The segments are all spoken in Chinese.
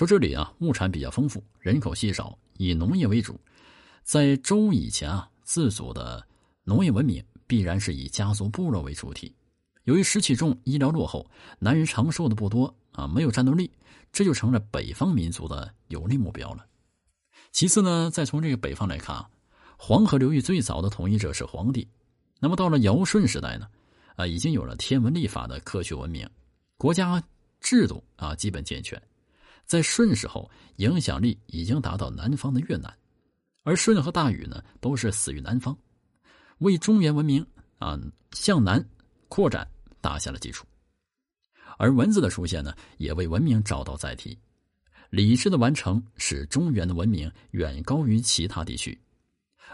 说这里啊，物产比较丰富，人口稀少，以农业为主。在周以前啊，自主的农业文明必然是以家族部落为主体。由于湿气重，医疗落后，男人长寿的不多啊，没有战斗力，这就成了北方民族的有利目标了。其次呢，再从这个北方来看啊，黄河流域最早的统一者是黄帝。那么到了尧舜时代呢，啊，已经有了天文历法的科学文明，国家制度啊基本健全。在舜时候，影响力已经达到南方的越南，而舜和大禹呢，都是死于南方，为中原文明啊向南扩展打下了基础。而文字的出现呢，也为文明找到载体。礼制的完成使中原的文明远高于其他地区，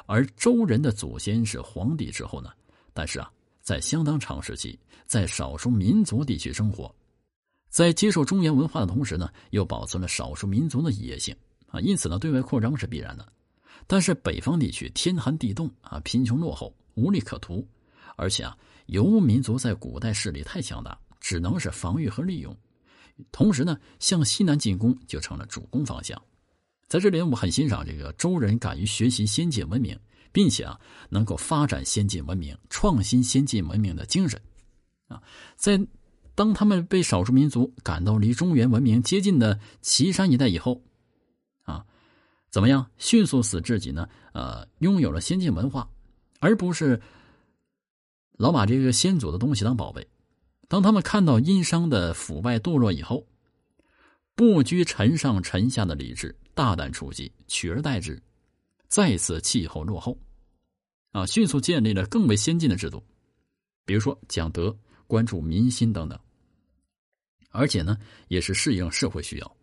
而周人的祖先是黄帝之后呢？但是啊，在相当长时期，在少数民族地区生活，在接受中原文化的同时呢，又保存了少数民族的野性啊，因此呢，对外扩张是必然的。但是北方地区天寒地冻啊，贫穷落后，无利可图，而且啊，游牧民族在古代势力太强大，只能是防御和利用。同时呢，向西南进攻就成了主攻方向。在这里，我很欣赏这个周人敢于学习先进文明，并且啊，能够发展先进文明、创新先进文明的精神。啊，在当他们被少数民族赶到离中原文明接近的岐山一带以后，啊，怎么样？迅速使自己呢？呃，拥有了先进文化，而不是老把这个先祖的东西当宝贝。当他们看到殷商的腐败堕落以后，不拘臣上臣下的礼制，大胆出击，取而代之，再次气候落后，啊，迅速建立了更为先进的制度，比如说讲德、关注民心等等，而且呢，也是适应社会需要。